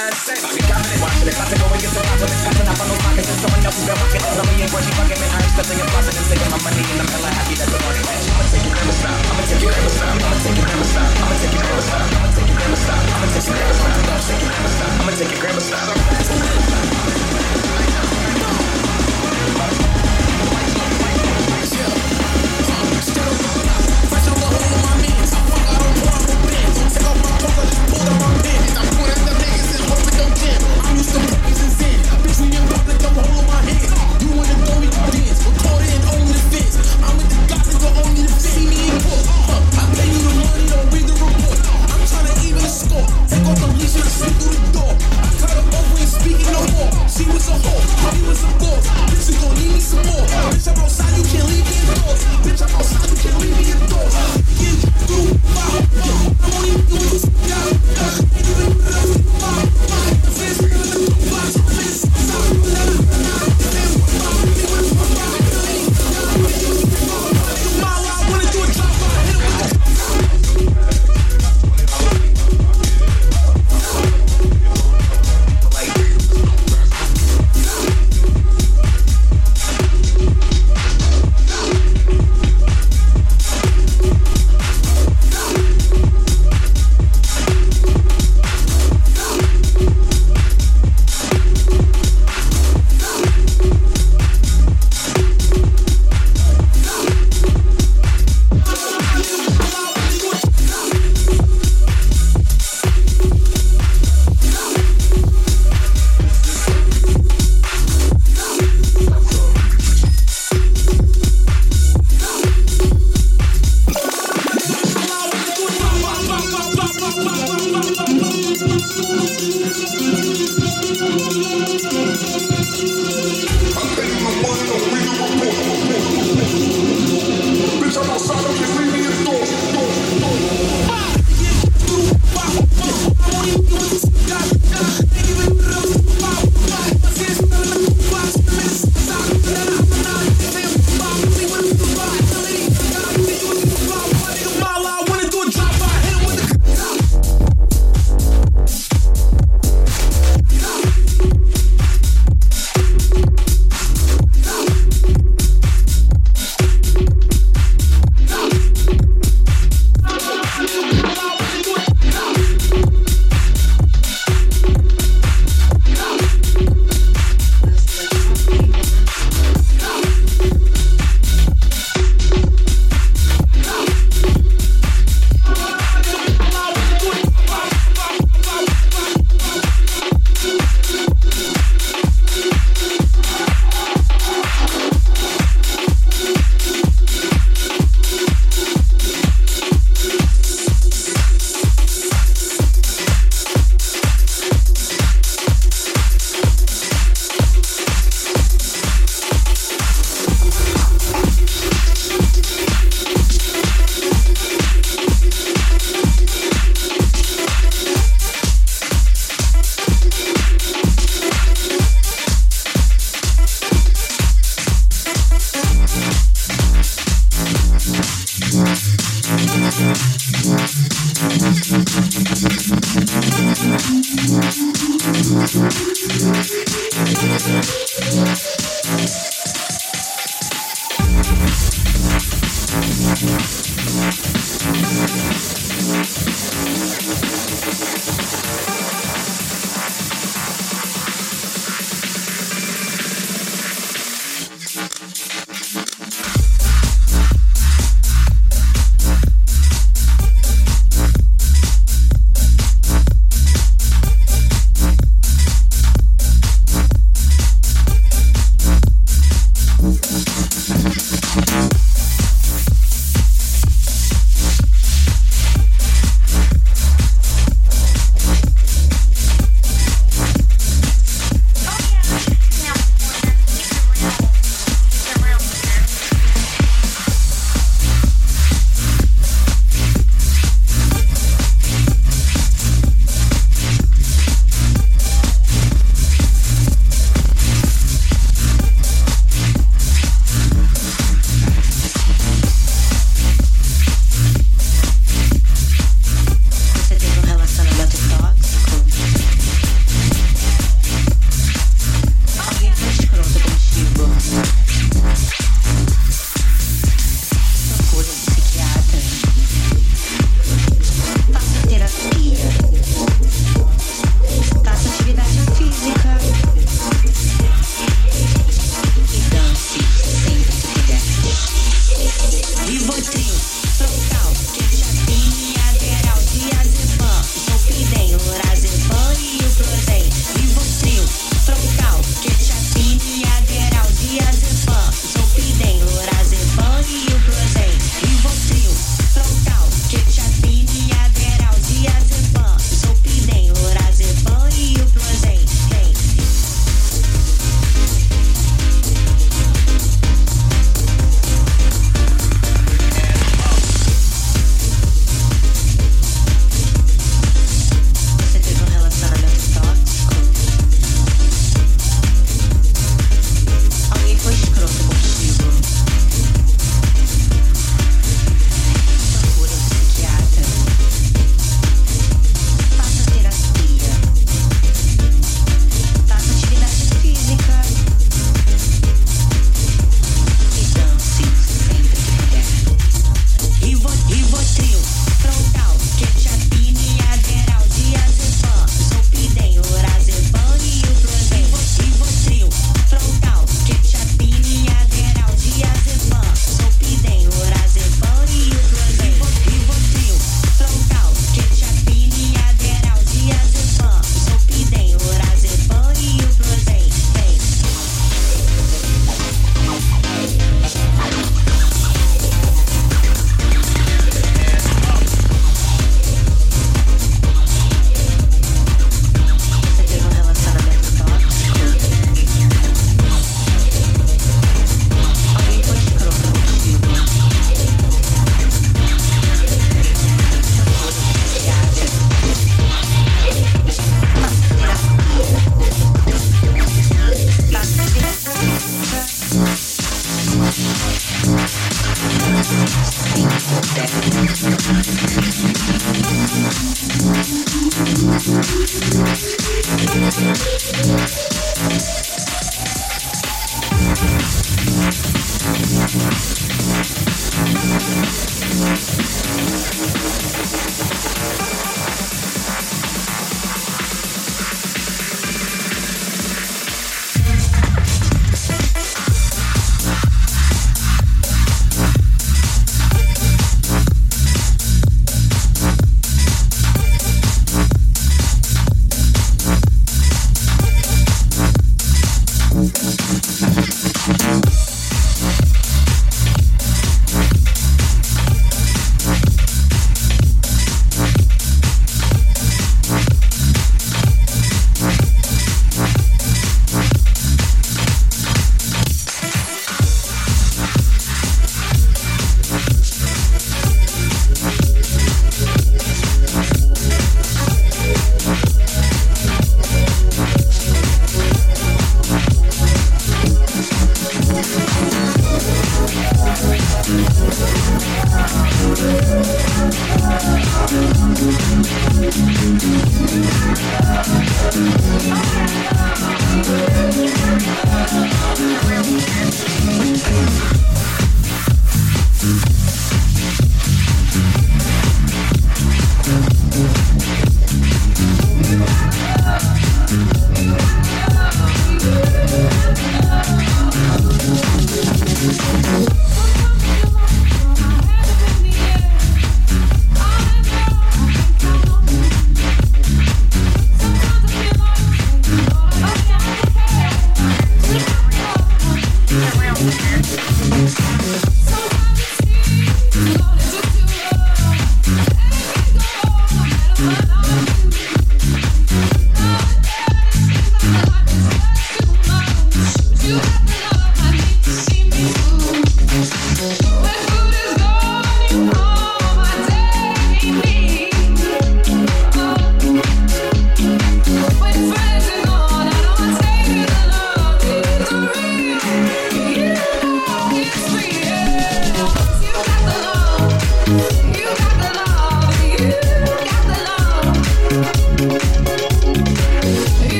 I am going to take your grandma's style, I'ma take your grandma's style, I'ma take your grandma's style, I'ma take your grandma's style, I'ma take your grandma's style, I'ma take your grandma's style, I'ma take your grandma's again.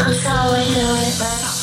I'm sorry, it.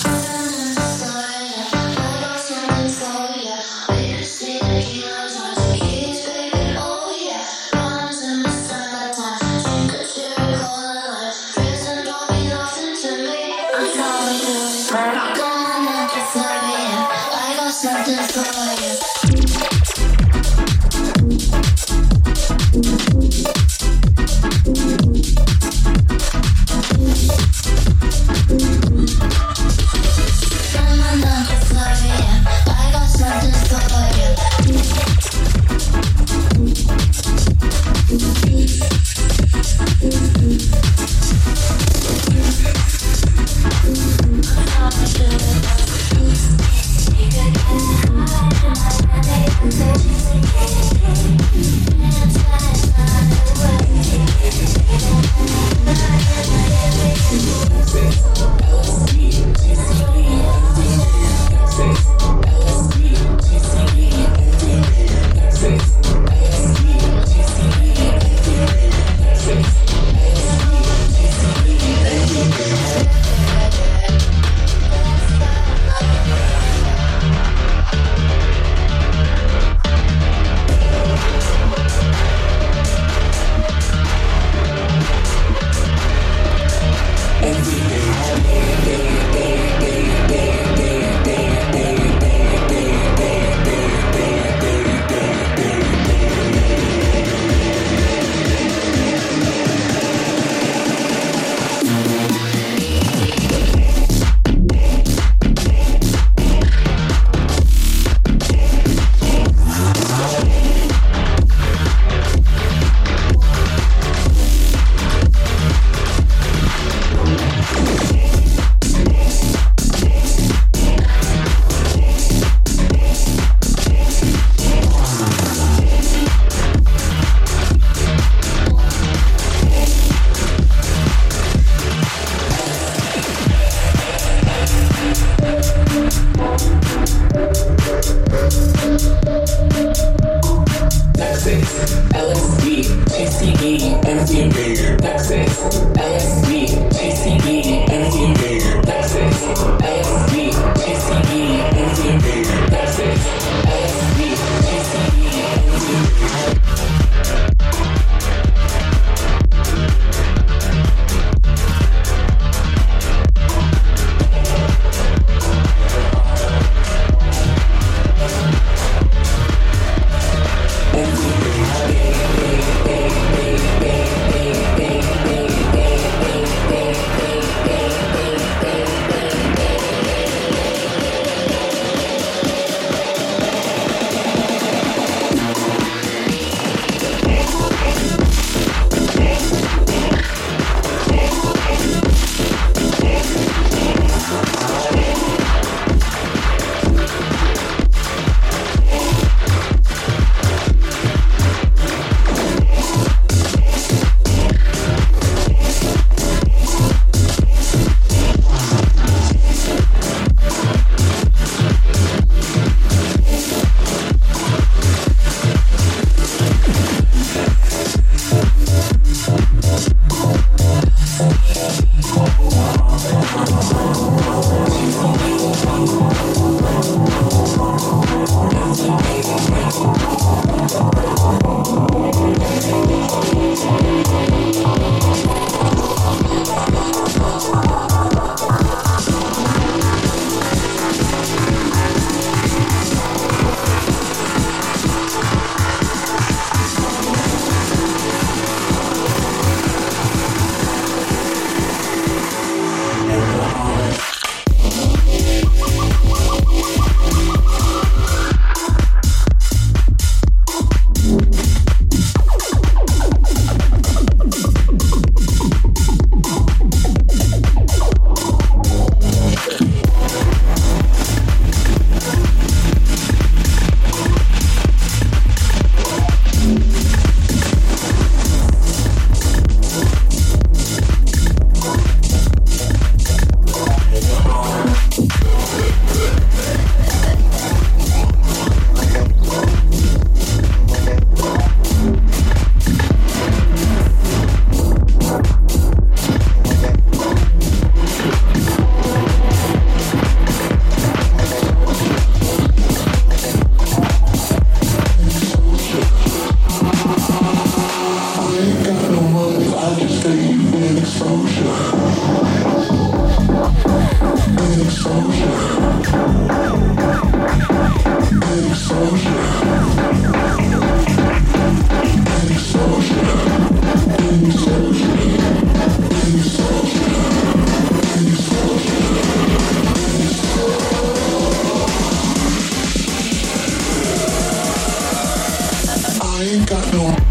Insomnia.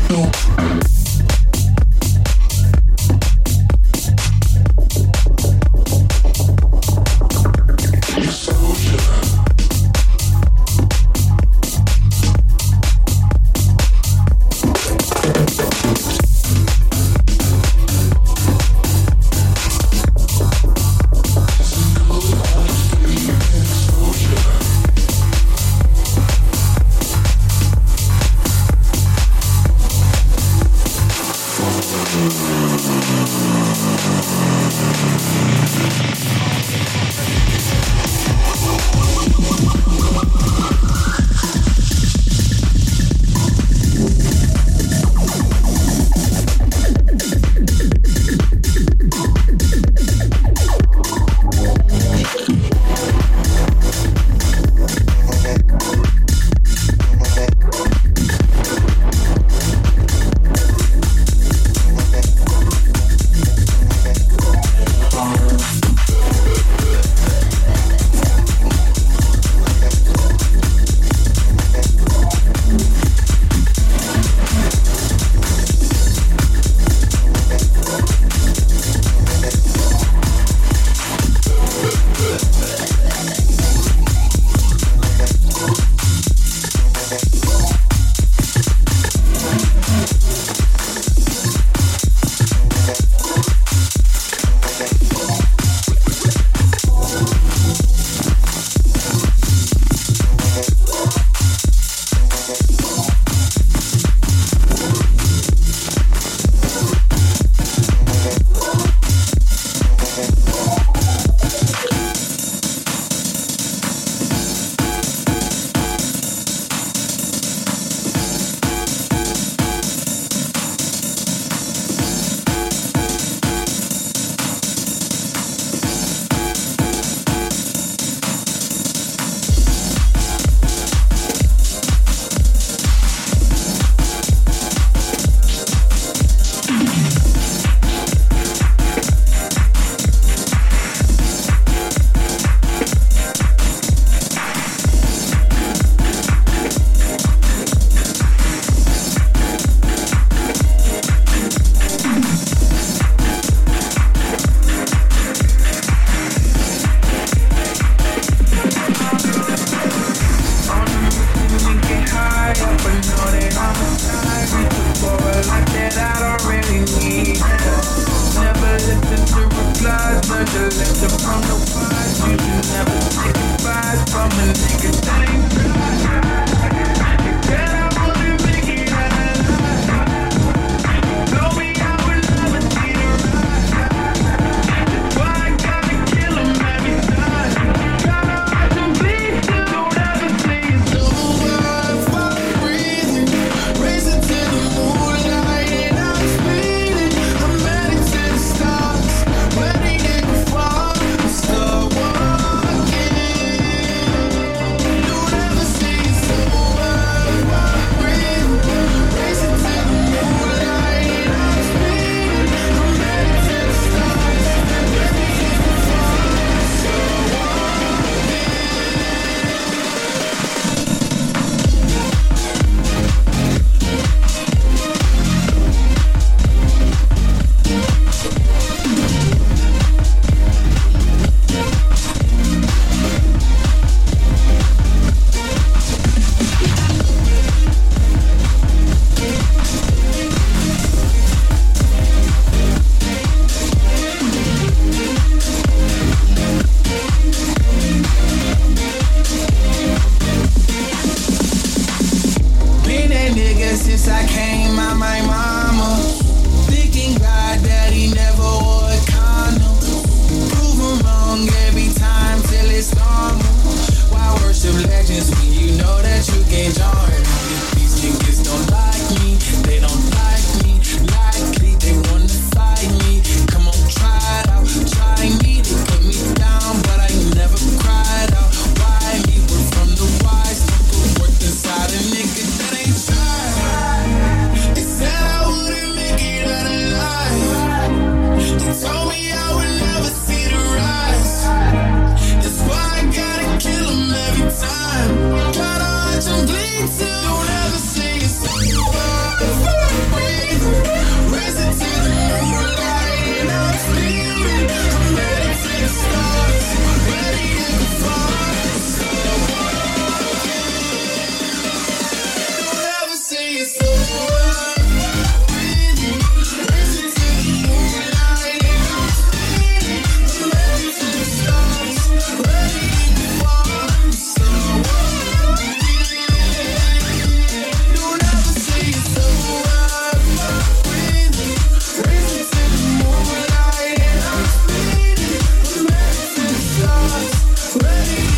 ready